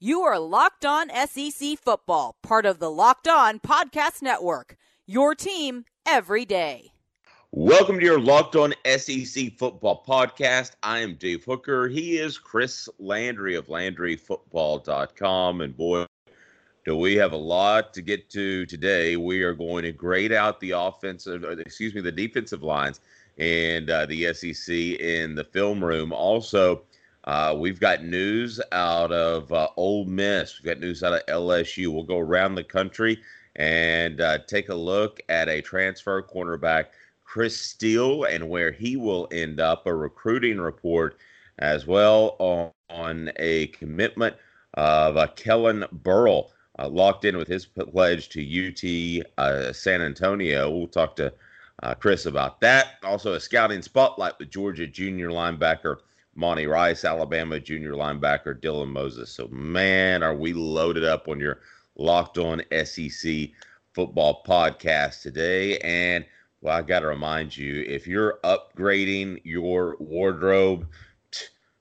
You are Locked On SEC Football, part of the Locked On Podcast Network. Your team every day. Welcome to your Locked On SEC Football Podcast. I am Dave Hooker. He is Chris Landry of LandryFootball.com. And boy, do we have a lot to get to today. We are going to grade out the offensive, excuse me, the defensive lines and uh, the SEC in the film room. Also, uh, we've got news out of uh, Ole Miss. We've got news out of LSU. We'll go around the country and uh, take a look at a transfer cornerback, Chris Steele, and where he will end up. A recruiting report as well on, on a commitment of uh, Kellen Burrell, uh, locked in with his pledge to UT uh, San Antonio. We'll talk to Chris about that. Also, a scouting spotlight with Georgia junior linebacker. Monty Rice, Alabama junior linebacker Dylan Moses. So, man, are we loaded up on your locked on SEC football podcast today. And, well, I got to remind you if you're upgrading your wardrobe,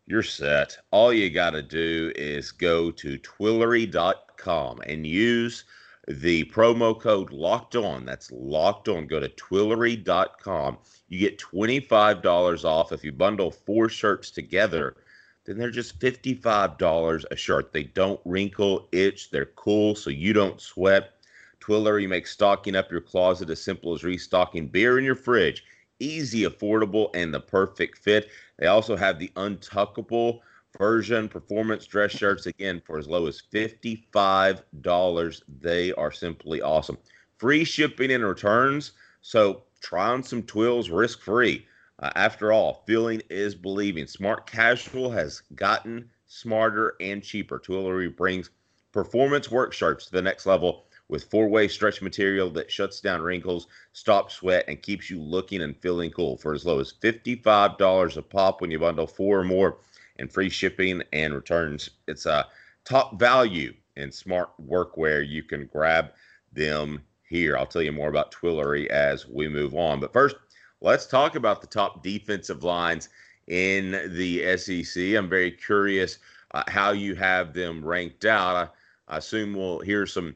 you're set. All you got to do is go to Twillory.com and use the promo code locked on. That's locked on. Go to Twillory.com you get $25 off if you bundle four shirts together. Then they're just $55 a shirt. They don't wrinkle, itch, they're cool, so you don't sweat. Twillory makes stocking up your closet as simple as restocking beer in your fridge. Easy, affordable, and the perfect fit. They also have the untuckable version performance dress shirts again for as low as $55. They are simply awesome. Free shipping and returns. So Try on some twills risk free. Uh, after all, feeling is believing. Smart Casual has gotten smarter and cheaper. Twillory brings performance work shirts to the next level with four way stretch material that shuts down wrinkles, stops sweat, and keeps you looking and feeling cool for as low as $55 a pop when you bundle four or more and free shipping and returns. It's a top value in smart workwear. You can grab them here. I'll tell you more about Twillory as we move on. But first, let's talk about the top defensive lines in the SEC. I'm very curious uh, how you have them ranked out. I, I assume we'll hear some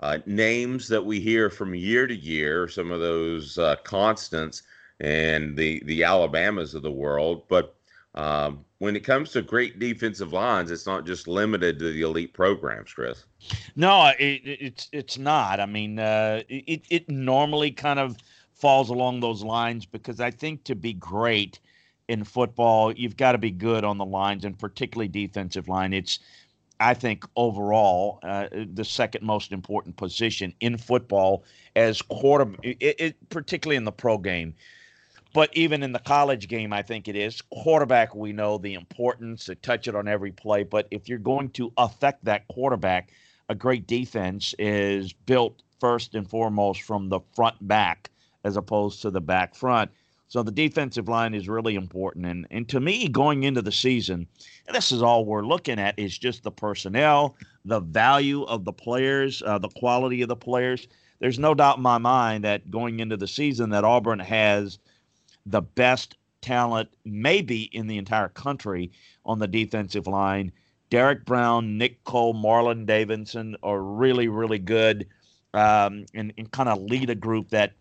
uh, names that we hear from year to year, some of those uh, constants and the the Alabamas of the world. But um, when it comes to great defensive lines, it's not just limited to the elite programs, Chris. No, it, it's it's not. I mean, uh, it it normally kind of falls along those lines because I think to be great in football, you've got to be good on the lines and particularly defensive line. It's I think overall uh, the second most important position in football as quarter, it, it, particularly in the pro game. But even in the college game, I think it is. Quarterback, we know the importance to touch it on every play. But if you're going to affect that quarterback, a great defense is built first and foremost from the front back as opposed to the back front. So the defensive line is really important. And, and to me, going into the season, this is all we're looking at is just the personnel, the value of the players, uh, the quality of the players. There's no doubt in my mind that going into the season that Auburn has – the best talent, maybe in the entire country, on the defensive line. Derrick Brown, Nick Coe, Marlon Davidson are really, really good um, and, and kind of lead a group that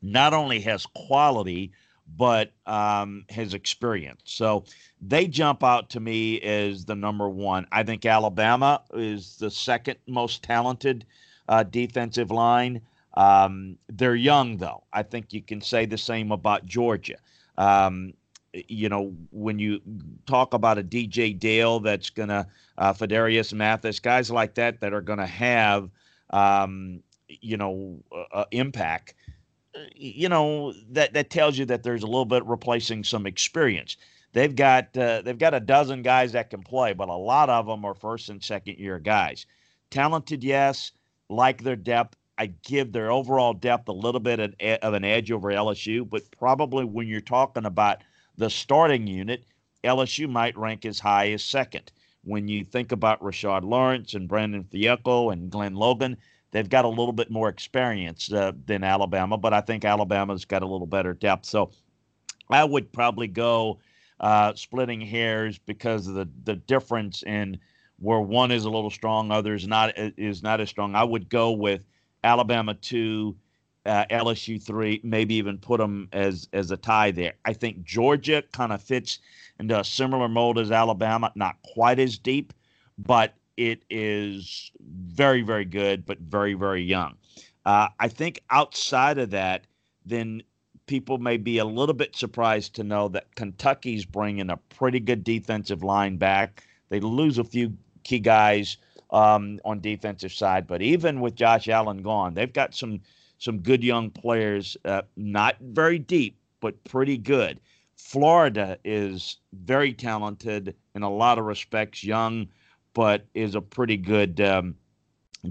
not only has quality, but um, has experience. So they jump out to me as the number one. I think Alabama is the second most talented uh, defensive line. Um, they're young, though. I think you can say the same about Georgia. Um, you know, when you talk about a DJ Dale that's going to, uh, Phidarian Mathis, guys like that that are going to have, um, you know, uh, impact. you know that that tells you that there's a little bit replacing some experience. They've got uh, they've got a dozen guys that can play, but a lot of them are first and second year guys. Talented, yes. Like their depth, I give their overall depth a little bit of an edge over LSU, but probably when you're talking about the starting unit, LSU might rank as high as second. When you think about Rashard Lawrence and Breiden Fehoko and Glen Logan, they've got a little bit more experience uh, than Alabama, but I think Alabama's got a little better depth. So I would probably go uh, splitting hairs because of the the difference in where one is a little strong, others not is not as strong. I would go with Alabama two, uh, LSU three, maybe even put them as as a tie there. I think Georgia kind of fits into a similar mold as Alabama, not quite as deep, but it is very very good, but very very young. Uh, I think outside of that, then people may be a little bit surprised to know that Kentucky's bringing a pretty good defensive line back. They lose a few key guys um, on defensive side, but even with Josh Allen gone, they've got some some good young players. Uh, not very deep, but pretty good. Florida is very talented in a lot of respects, young, but is a pretty good um,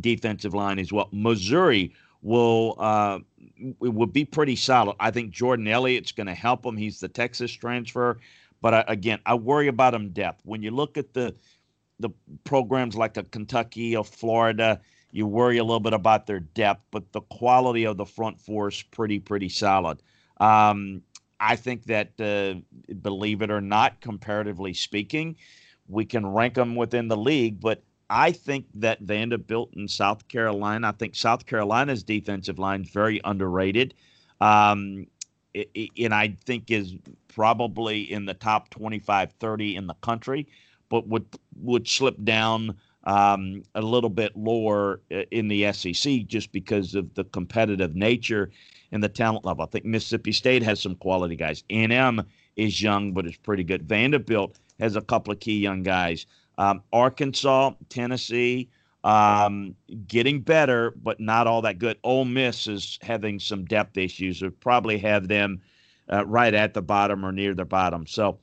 defensive line as well. Missouri will uh, will be pretty solid. I think Jordan Elliott's going to help him. He's the Texas transfer, but I, again, I worry about him depth. When you look at the the programs like a Kentucky or Florida, you worry a little bit about their depth, but the quality of the front four is pretty pretty solid. Um, I think that, uh, believe it or not, comparatively speaking, we can rank them within the league, but I think that Vanderbilt and South Carolina, I think South Carolina's defensive line is very underrated. Um, and I think is probably in the top 25, 30 in the country, but would would slip down um, a little bit lower in the SEC just because of the competitive nature and the talent level. I think Mississippi State has some quality guys. A&M is young, but is pretty good. Vanderbilt has a couple of key young guys. Um, Arkansas, Tennessee, um, getting better, but not all that good. Ole Miss is having some depth issues. Would probably have them uh, right at the bottom or near the bottom. So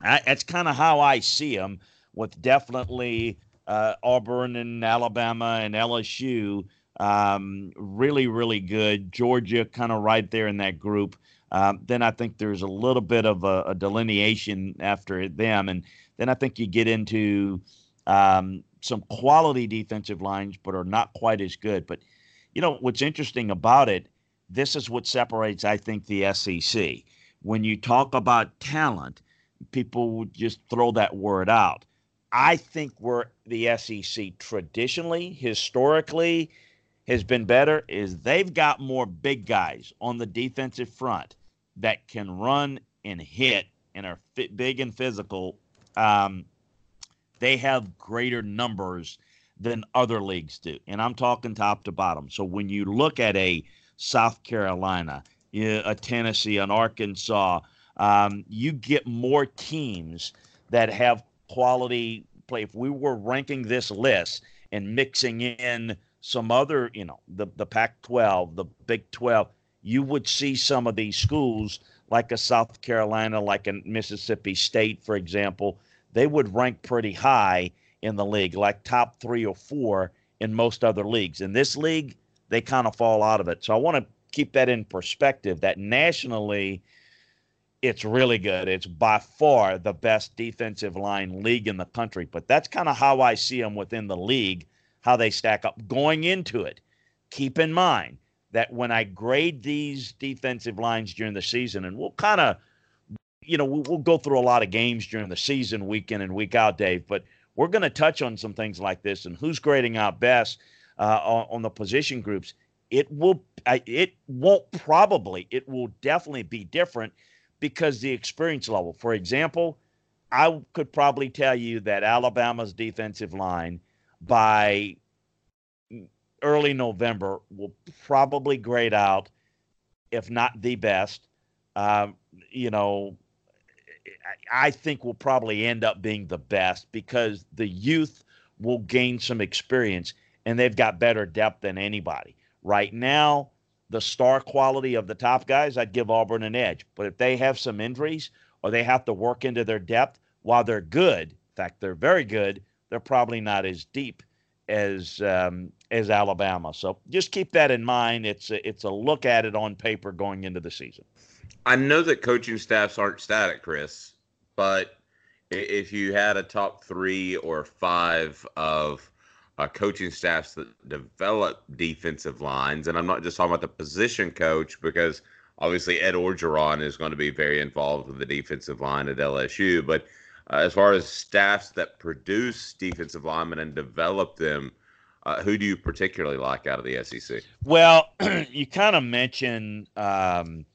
I, that's kind of how I see them. With definitely uh, Auburn and Alabama and LSU, um, really, really good. Georgia kind of right there in that group. Um, then I think there's a little bit of a, a delineation after them, and then I think you get into um, some quality defensive lines, but are not quite as good. But you know what's interesting about it? This is what separates, I think, the SEC. When you talk about talent, people would just throw that word out. I think where the SEC traditionally, historically, has been better is they've got more big guys on the defensive front that can run and hit and are big and physical um, they have greater numbers than other leagues do. And I'm talking top to bottom. So when you look at a South Carolina, a Tennessee, an Arkansas, um, you get more teams that have quality play. If we were ranking this list and mixing in some other, you know, the, the Pac 12, the Big 12, you would see some of these schools like a South Carolina, like a Mississippi State, for example, they would rank pretty high in the league, like top three or four in most other leagues. In this league, they kind of fall out of it. So I want to keep that in perspective that nationally, it's really good. It's by far the best defensive line league in the country. But that's kind of how I see them within the league, how they stack up going into it. Keep in mind that when I grade these defensive lines during the season, and we'll kind of you know, we'll go through a lot of games during the season, week in and week out, Dave, but we're going to touch on some things like this and who's grading out best uh, on, on, the position groups. It will, it won't probably, it will definitely be different because the experience level. For example, I could probably tell you that Alabama's defensive line by early November will probably grade out, if not the best. Uh, you know, I think will probably end up being the best because the youth will gain some experience and they've got better depth than anybody. Right now, the star quality of the top guys, I'd give Auburn an edge. But if they have some injuries or they have to work into their depth, while they're good, in fact, they're very good, they're probably not as deep as um, as Alabama. So just keep that in mind. It's a, it's a look at it on paper going into the season. I know that coaching staffs aren't static, Chris, but if you had a top three or five of uh, coaching staffs that develop defensive lines, and I'm not just talking about the position coach because obviously Ed Orgeron is going to be very involved with the defensive line at LSU, but uh, as far as staffs that produce defensive linemen and develop them, uh, who do you particularly like out of the SEC? Well, you kind of mentioned um,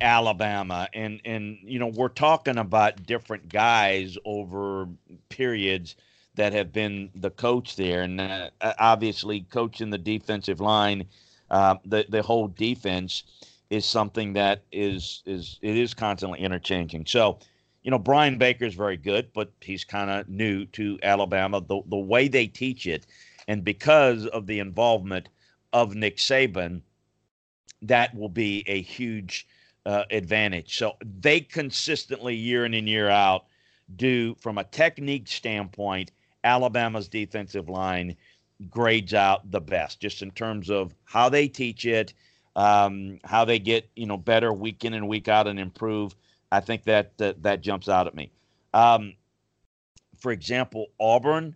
Alabama, and and you know we're talking about different guys over periods that have been the coach there, and uh, obviously coaching the defensive line, uh, the the whole defense is something that is is it is constantly interchanging. So you know, Brian Baker is very good, but he's kind of new to Alabama. The the way they teach it, and because of the involvement of Nick Saban, that will be a huge uh, advantage. So they consistently, year in and year out, do from a technique standpoint, Alabama's defensive line grades out the best, just in terms of how they teach it, um, how they get you know better week in and week out and improve I think that that, that jumps out at me. Um, for example, Auburn,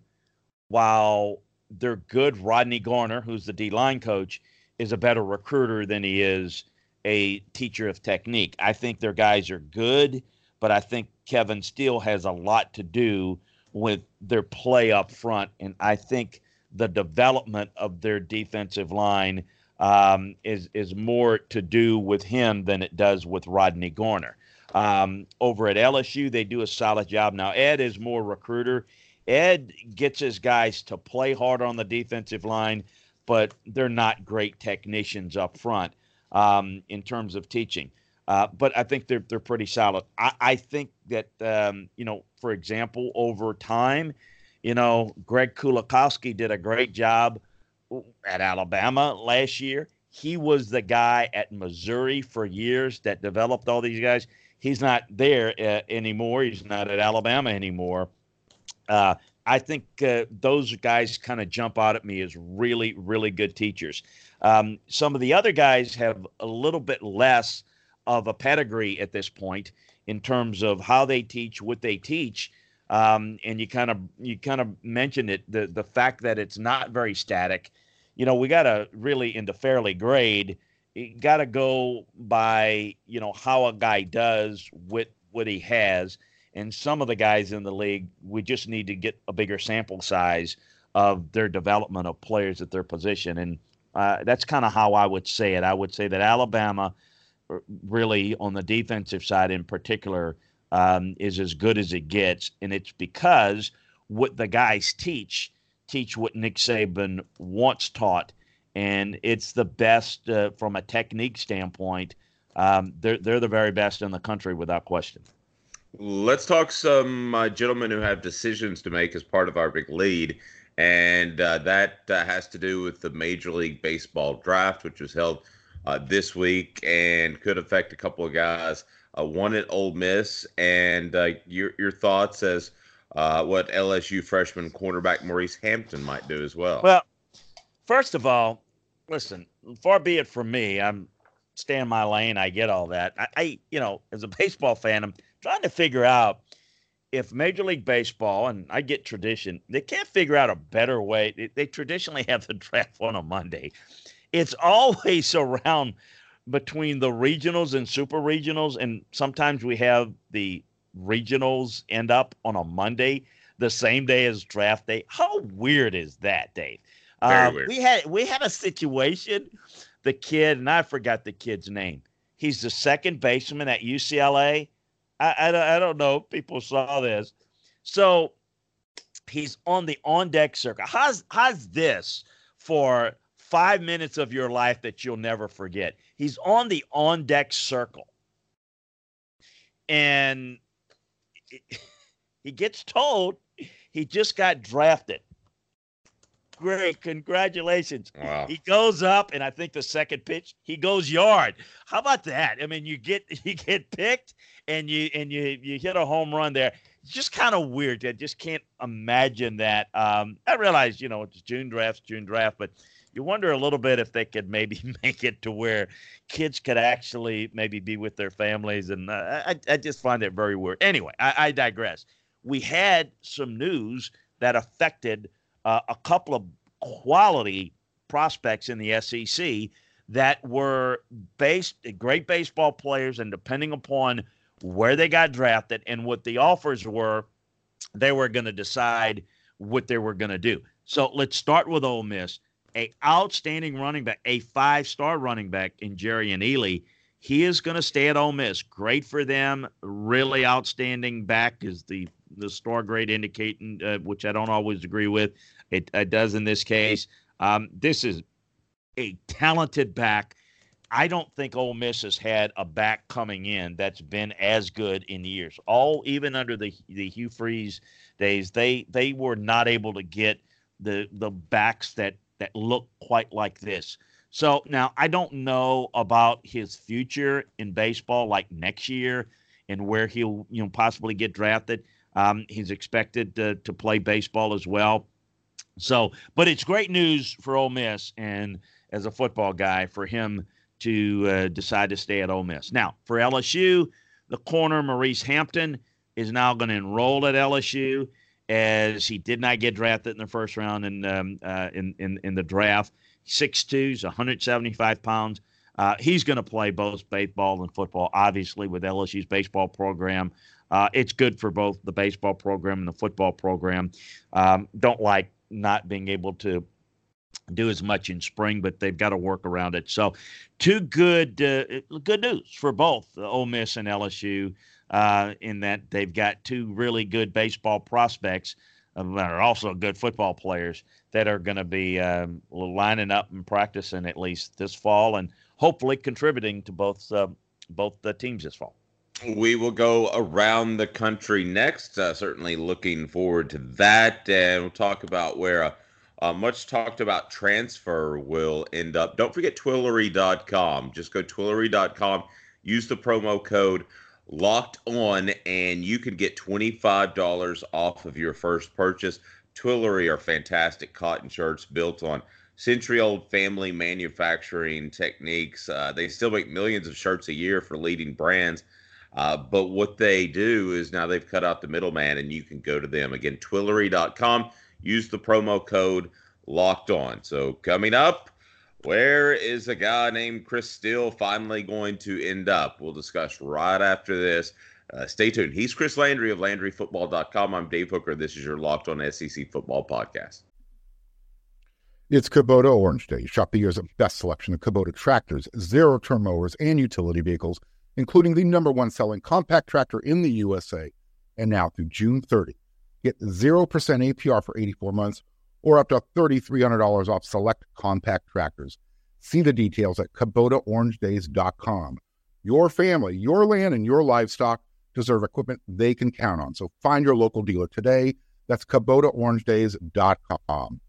while they're good, Rodney Garner, who's the D line coach, is a better recruiter than he is a teacher of technique. I think their guys are good, but I think Kevin Steele has a lot to do with their play up front. And I think the development of their defensive line um, is is more to do with him than it does with Rodney Garner. Um, over at LSU, they do a solid job. Now, Ed is more recruiter. Ed gets his guys to play hard on the defensive line, but they're not great technicians up front um, in terms of teaching. Uh, but I think they're they're pretty solid. I, I think that um, you know, for example, over time, you know, Craig Kuligowski did a great job at Alabama last year. He was the guy at Missouri for years that developed all these guys he's not there uh, anymore. He's not at Alabama anymore. Uh, I think uh, those guys kind of jump out at me as really, really good teachers. Um, some of the other guys have a little bit less of a pedigree at this point in terms of how they teach, what they teach. Um, and you kind of you kind of mentioned it the the fact that it's not very static. You know, we got to really into fairly grade got to go by you know how a guy does with what he has and some of the guys in the league we just need to get a bigger sample size of their development of players at their position and uh, that's kind of how i would say it i would say that alabama really on the defensive side in particular um, is as good as it gets and it's because what the guys teach teach what nick saban wants taught and it's the best uh, from a technique standpoint. Um, they're they're the very best in the country without question. Let's talk some uh, gentlemen who have decisions to make as part of our big lead, and uh, that uh, has to do with the Major League Baseball draft, which was held uh, this week and could affect a couple of guys. Uh, one at Ole Miss, and your your thoughts as what LSU freshman cornerback Maurice Hampton might do as well. Well, First of all, listen, far be it from me. I'm stay in my lane. I get all that. I, I, you know, as a baseball fan, I'm trying to figure out if Major League Baseball and I get tradition, they can't figure out a better way. They, they traditionally have the draft on a Monday. It's always around between the regionals and super regionals, and sometimes we have the regionals end up on a Monday, the same day as draft day. How weird is that, Dave? Uh, we had we had a situation. The kid and I forgot the kid's name. He's the second baseman at UCLA. I, I, I don't know. if People saw this, so he's on the on deck circle. How's how's this for five minutes of your life that you'll never forget? He's on the on deck circle, and he gets told he just got drafted great. Congratulations. Wow. He goes up, and I think the second pitch, he goes yard. How about that? I mean, you get you get picked and you and you you hit a home run there. It's just kind of weird. I just can't imagine that. Um, I realize, you know, it's June draft, June draft, but you wonder a little bit if they could maybe make it to where kids could actually maybe be with their families. And uh, I, I just find it very weird. Anyway, I, I digress. We had some news that affected uh, a couple of quality prospects in the SEC that were based great baseball players, and depending upon where they got drafted and what the offers were, they were going to decide what they were going to do. So let's start with Ole Miss. A outstanding running back, a five-star running back in Jerrion Ealy. He is going to stay at Ole Miss. Great for them. Really outstanding back is the the star grade indicating, uh, which I don't always agree with. It, it does in this case. Um, this is a talented back. I don't think Ole Miss has had a back coming in that's been as good in years. All even under the the Hugh Freeze days, they they were not able to get the the backs that that look quite like this. So now I don't know about his future in baseball, like next year, and where he'll you know possibly get drafted. Um, he's expected to, to play baseball as well. So, but it's great news for Ole Miss and as a football guy for him to uh, decide to stay at Ole Miss. Now, for LSU, the corner Maurice Hampton is now going to enroll at LSU as he did not get drafted in the first round in um, uh, in, in in the draft. 6'2", is 175 pounds. Uh, he's going to play both baseball and football, obviously, with LSU's baseball program. Uh, it's good for both the baseball program and the football program. Um, don't like not being able to do as much in spring, but they've got to work around it. So, two good uh, good news for both Ole Miss and LSU uh, in that they've got two really good baseball prospects uh, that are also good football players that are going to be um, lining up and practicing at least this fall, and hopefully contributing to both uh, both the teams this fall. We will go around the country next. Uh, certainly looking forward to that. And we'll talk about where a, a, much talked about transfer will end up. Don't forget Twillory.com. Just go Twillory.com, use the promo code locked on, and you can get $25 off of your first purchase. Twillory are fantastic cotton shirts built on century old family manufacturing techniques. Uh, they still make millions of shirts a year for leading brands. Uh, but what they do is now they've cut out the middleman and you can go to them. Again, twillory.com. Use the promo code locked on. So coming up, where is a guy named Chris Steele finally going to end up? We'll discuss right after this. Uh, stay tuned. He's Chris Landry of LandryFootball.com. I'm Dave Hooker. This is your Locked On SEC Football Podcast. It's Kubota Orange Day. Shop the year's best selection of Kubota tractors, zero turn mowers, and utility vehicles including the number one selling compact tractor in the USA. And now through June 30, get 0% APR for 84 months or up to $3,300 off select compact tractors. See the details at KubotaOrangeDays.com. Your family, your land, and your livestock deserve equipment they can count on. So find your local dealer today. That's KubotaOrangeDays.com.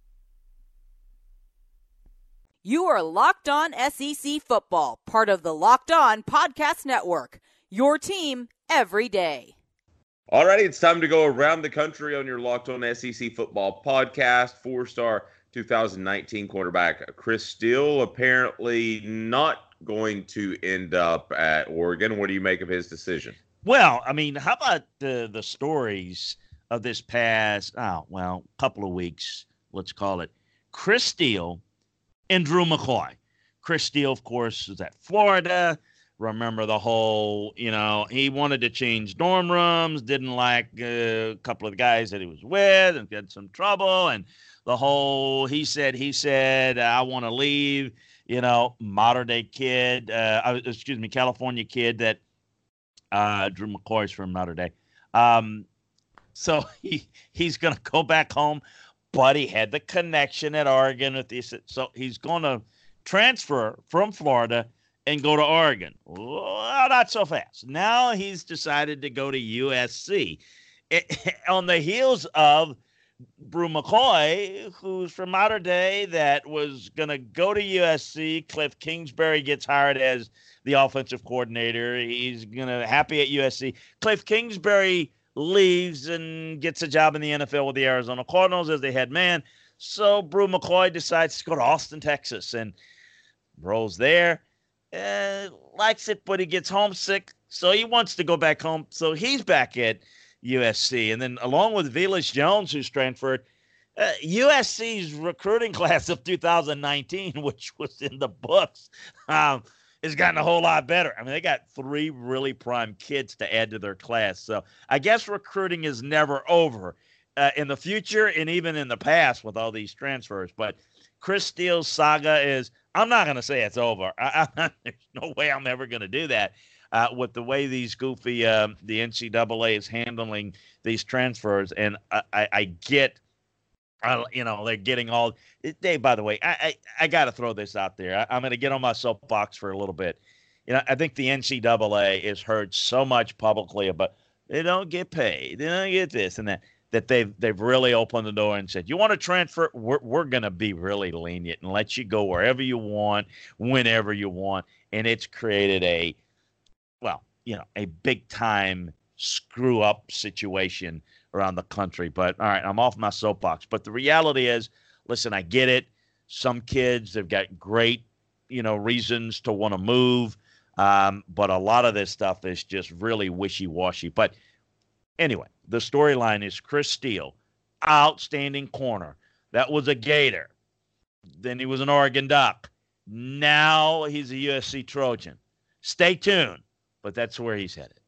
You are Locked On SEC Football, part of the Locked On Podcast Network. Your team every day. Alrighty, it's time to go around the country on your Locked On SEC Football podcast. Four star 2019 quarterback Chris Steele apparently not going to end up at Oregon. What do you make of his decision? Well, I mean, how about the the stories of this past, oh, well, couple of weeks, let's call it. Chris Steele and Bru McCoy. Chris Steele, of course, is at Florida. Remember the whole, you know, he wanted to change dorm rooms, didn't like uh, a couple of guys that he was with, and had some trouble. And the whole, he said, he said, I want to leave. You know, modern day kid, uh, excuse me, California kid that uh, Bru McCoy's from Mater Dei. Um, so he he's going to go back home but he had the connection at Oregon with this. So he's going to transfer from Florida and go to Oregon. Well, not so fast. Now he's decided to go to USC it, eh, on the heels of Bru McCoy, who's from Mater Dei, that was going to go to USC. Cliff Kingsbury gets hired as the offensive coordinator. He's going to happy at USC. Cliff Kingsbury leaves and gets a job in the NFL with the Arizona Cardinals as the head man. So Bru McCoy decides to go to Austin, Texas, and rolls there. Uh, likes it, but he gets homesick, so he wants to go back home. So he's back at USC, and then along with Velus Jones, who's transferred, uh, USC's recruiting class of 2019, which was in the books, um, has gotten a whole lot better. I mean, they got three really prime kids to add to their class. So I guess recruiting is never over uh, in the future and even in the past with all these transfers. But Chris Steele's saga is, I'm not going to say it's over. I, I, there's no way I'm ever going to do that. Uh, with the way these goofy, uh, the NCAA is handling these transfers, and I, I, I get you know, they're getting all. Dave, by the way, I I, I got to throw this out there. I, am going to get on my soapbox for a little bit. You know, I think the NCAA is heard so much publicly about they don't get paid, they don't get this and that. That they've they've really opened the door and said, you want to transfer? We're we're going to be really lenient and let you go wherever you want, whenever you want, and it's created a, well, you know, a big time screw up situation around the country. But all right, I'm off my soapbox. But the reality is, listen, I get it. Some kids they've got great, you know, reasons to want to move. Um, but a lot of this stuff is just really wishy washy. But anyway, the storyline is Chris Steele, outstanding corner. That was a Gator. Then he was an Oregon Duck. Now he's a USC Trojan. Stay tuned, but that's where he's headed.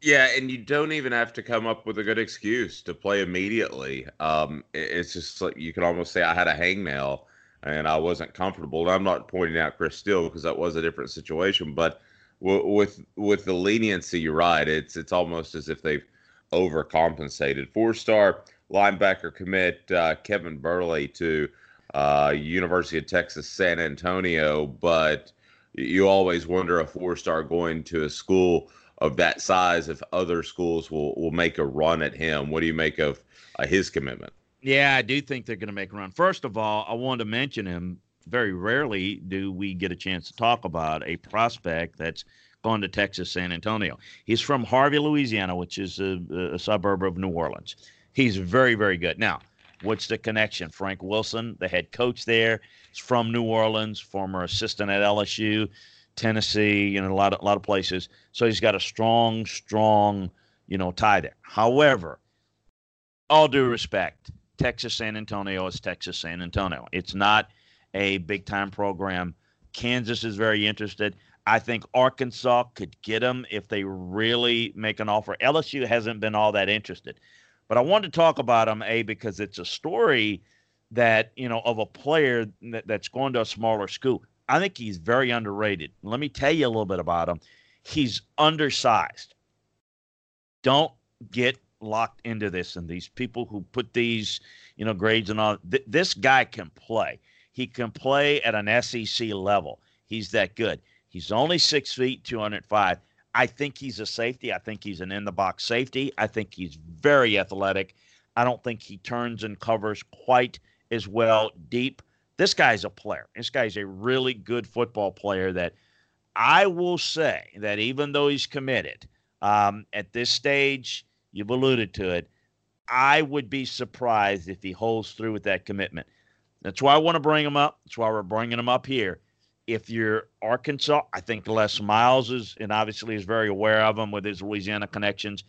Yeah, and you don't even have to come up with a good excuse to play immediately. Um, it's just like you can almost say I had a hangnail and I wasn't comfortable. And I'm not pointing out Chris Steele because that was a different situation, but with with the leniency, you're right. It's it's almost as if they've overcompensated. Four star linebacker commit uh, Kevin Burley to uh, University of Texas San Antonio, but you always wonder a four star going to a school of that size if other schools will will make a run at him. What do you make of uh, his commitment? Yeah, I do think they're going to make a run. First of all, I wanted to mention him. Very rarely do we get a chance to talk about a prospect that's gone to Texas San Antonio. He's from Harvey, Louisiana, which is a, a suburb of New Orleans. He's very, very good. Now, what's the connection? Frank Wilson, the head coach there, is from New Orleans, former assistant at LSU. Tennessee, you know, a lot of a lot of places. So he's got a strong, strong, you know, tie there. However, all due respect, Texas San Antonio is Texas San Antonio. It's not a big time program. Kansas is very interested. I think Arkansas could get him if they really make an offer. LSU hasn't been all that interested. But I wanted to talk about him, A, because it's a story that, you know, of a player that, that's going to a smaller school. I think he's very underrated. Let me tell you a little bit about him. He's undersized. Don't get locked into this and these people who put these, you know, grades and all. Th- this guy can play. He can play at an SEC level. He's that good. He's only six feet, 205. I think he's a safety. I think he's an in the box safety. I think he's very athletic. I don't think he turns and covers quite as well deep this guy's a player. This guy's a really good football player that I will say that even though he's committed um, at this stage, you've alluded to it, I would be surprised if he holds through with that commitment. That's why I want to bring him up. That's why we're bringing him up here. If you're Arkansas, I think Les Miles is, and obviously is very aware of him with his Louisiana connections.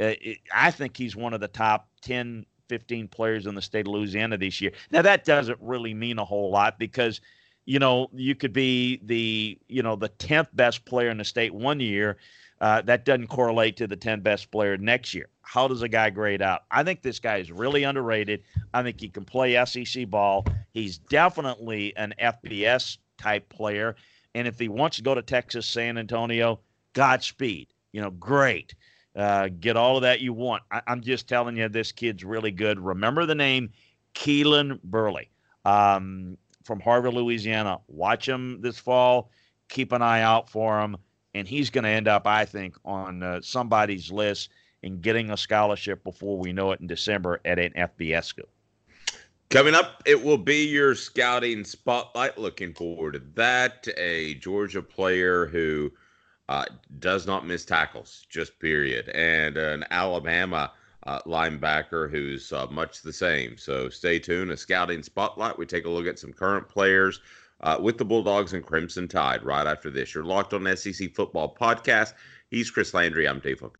Uh, it, I think he's one of the top 10 15 players in the state of Louisiana this year. Now that doesn't really mean a whole lot because you know you could be the you know the 10th best player in the state one year. Uh, that doesn't correlate to the 10 best player next year. How does a guy grade out? I think this guy is really underrated. I think he can play SEC ball. He's definitely an FBS type player. And if he wants to go to Texas, San Antonio, Godspeed. You know, great. Uh, get all of that you want. I, am just telling you, this kid's really good. Remember the name Keelan Burley um, from Harvey, Louisiana. Watch him this fall. Keep an eye out for him. And he's going to end up, I think, on uh, somebody's list and getting a scholarship before we know it in December at an FBS school. Coming up, it will be your scouting spotlight. Looking forward to that. A Georgia player who uh, does not miss tackles, just period, and an Alabama uh, linebacker who's uh, much the same. So stay tuned. A scouting spotlight. We take a look at some current players uh, with the Bulldogs and Crimson Tide right after this. You're locked on SEC Football Podcast. He's Chris Landry. I'm Dave Hook.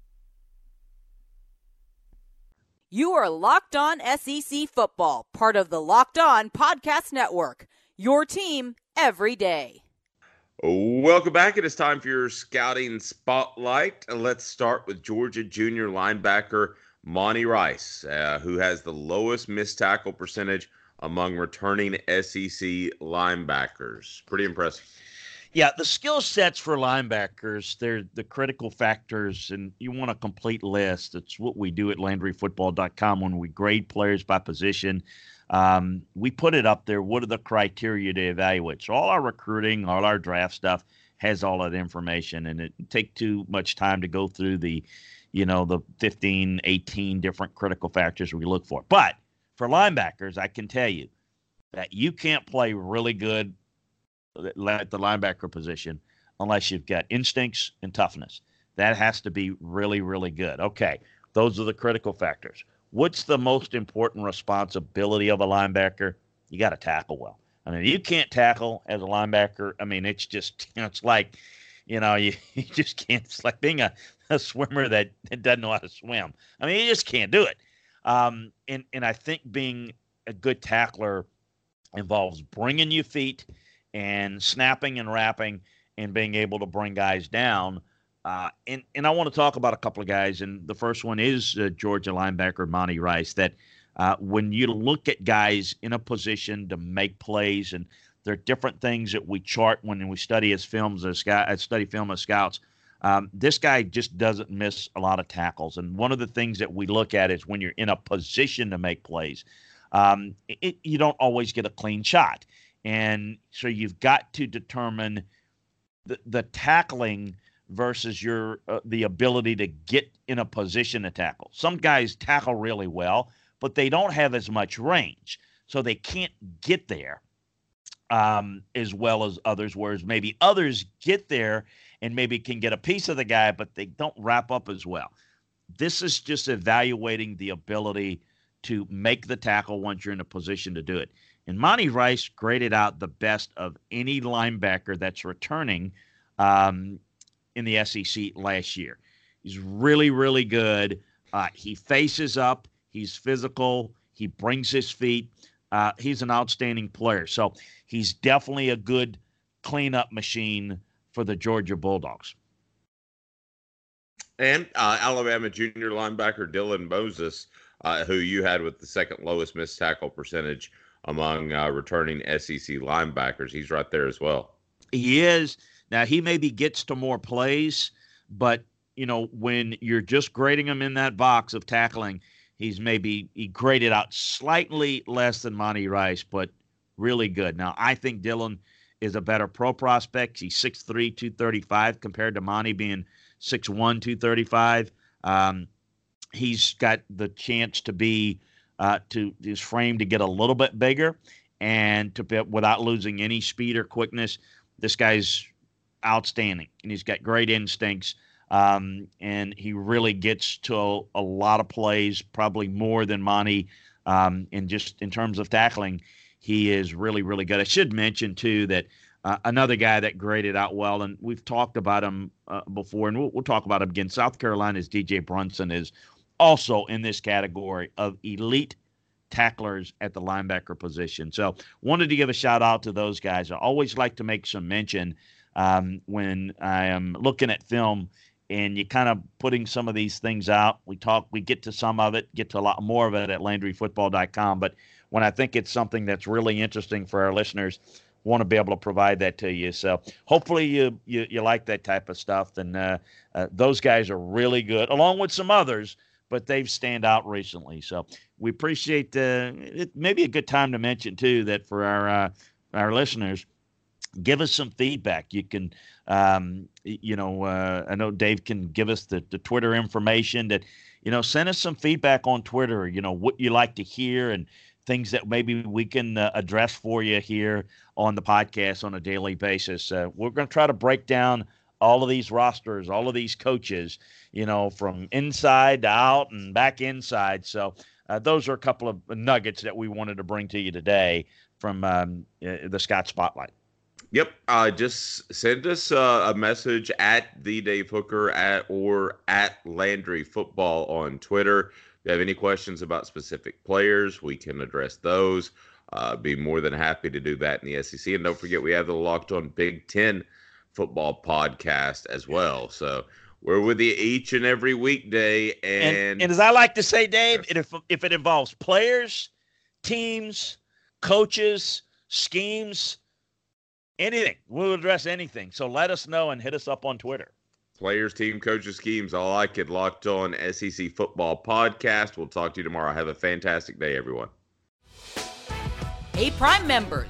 You are Locked On SEC Football, part of the Locked On Podcast Network. Your team every day. Welcome back. It is time for your scouting spotlight. Let's start with Georgia junior linebacker Monty Rice, uh, who has the lowest missed tackle percentage among returning SEC linebackers. Pretty impressive. Yeah, the skill sets for linebackers, they're the critical factors, and you want a complete list. It's what we do at LandryFootball.com when we grade players by position. Um, we put it up there. What are the criteria to evaluate? So all our recruiting, all our draft stuff has all that information, and it take too much time to go through the, you know, the 15, 18 different critical factors we look for. But for linebackers, I can tell you that you can't play really good the linebacker position unless you've got instincts and toughness. That has to be really, really good. Okay, those are the critical factors. What's the most important responsibility of a linebacker? You got to tackle well. I mean, you can't tackle as a linebacker. I mean, it's just, you know, it's like, you know, you, you just can't, it's like being a, a swimmer that, that doesn't know how to swim. I mean, you just can't do it. Um, and, and I think being a good tackler involves bringing your feet and snapping and wrapping and being able to bring guys down uh, and and I want to talk about a couple of guys, and the first one is uh, Georgia linebacker Monty Rice. That uh, when you look at guys in a position to make plays, and there are different things that we chart when we study as films as scout, as study film as scouts. Um, this guy just doesn't miss a lot of tackles, and one of the things that we look at is when you're in a position to make plays, um, it, you don't always get a clean shot, and so you've got to determine the, the tackling versus your uh, the ability to get in a position to tackle. Some guys tackle really well, but they don't have as much range, so they can't get there um, as well as others. Whereas maybe others get there and maybe can get a piece of the guy, but they don't wrap up as well. This is just evaluating the ability to make the tackle once you're in a position to do it. And Monty Rice graded out the best of any linebacker that's returning um, in the SEC last year. He's really, really good. Uh, he faces up. He's physical. He brings his feet. Uh, he's an outstanding player. So he's definitely a good cleanup machine for the Georgia Bulldogs. And uh, Alabama junior linebacker Dylan Moses, uh, who you had with the second lowest missed tackle percentage among uh, returning SEC linebackers. He's right there as well. He is. Now he maybe gets to more plays, but you know when you're just grading him in that box of tackling, he's maybe he graded out slightly less than Monty Rice, but really good. Now I think Dylan is a better pro prospect. He's 6'3", 235 compared to Monty being 6'1", 235. Um, he's got the chance to be uh, to his frame to get a little bit bigger and to be without losing any speed or quickness. This guy's outstanding, and he's got great instincts. Um, and he really gets to a, a, lot of plays, probably more than Monty. Um, and just in terms of tackling, he is really, really good. I should mention too that uh, another guy that graded out well, and we've talked about him uh, before, and we'll, we'll, talk about him again. South Carolina's TJ Brunson is also in this category of elite tacklers at the linebacker position. So, wanted to give a shout out to those guys. I always like to make some mention um, when I am looking at film and you kind of putting some of these things out. We talk, we get to some of it, get to a lot more of it at LandryFootball.com. But when I think it's something that's really interesting for our listeners, want to be able to provide that to you. So hopefully you you, you like that type of stuff. And uh, uh, those guys are really good, along with some others, but they've stand out recently. So we appreciate. Uh, it maybe a good time to mention too that for our uh, our listeners, give us some feedback. You can, um, you know, uh, I know Dave can give us the, the Twitter information that, you know, send us some feedback on Twitter, you know, what you like to hear and things that maybe we can uh, address for you here on the podcast on a daily basis. Uh, we're going to try to break down all of these rosters, all of these coaches, you know, from inside to out and back inside. So, uh, those are a couple of nuggets that we wanted to bring to you today from um, uh, the Scouting Spotlight. Yep. Uh, just send us uh, a message at the Dave Hooker at or at Landry Football on Twitter. If you have any questions about specific players, we can address those. Uh, be more than happy to do that in the SEC. And don't forget, we have the Locked On Big Ten football podcast as well. So we're with you each and every weekday. And and, and as I like to say, Dave, if if it involves players, teams, coaches, schemes anything. We'll address anything. So let us know and hit us up on Twitter. Players, team, coaches, schemes, all I could locked on SEC football podcast. We'll talk to you tomorrow. Have a fantastic day, everyone. Hey, Prime members,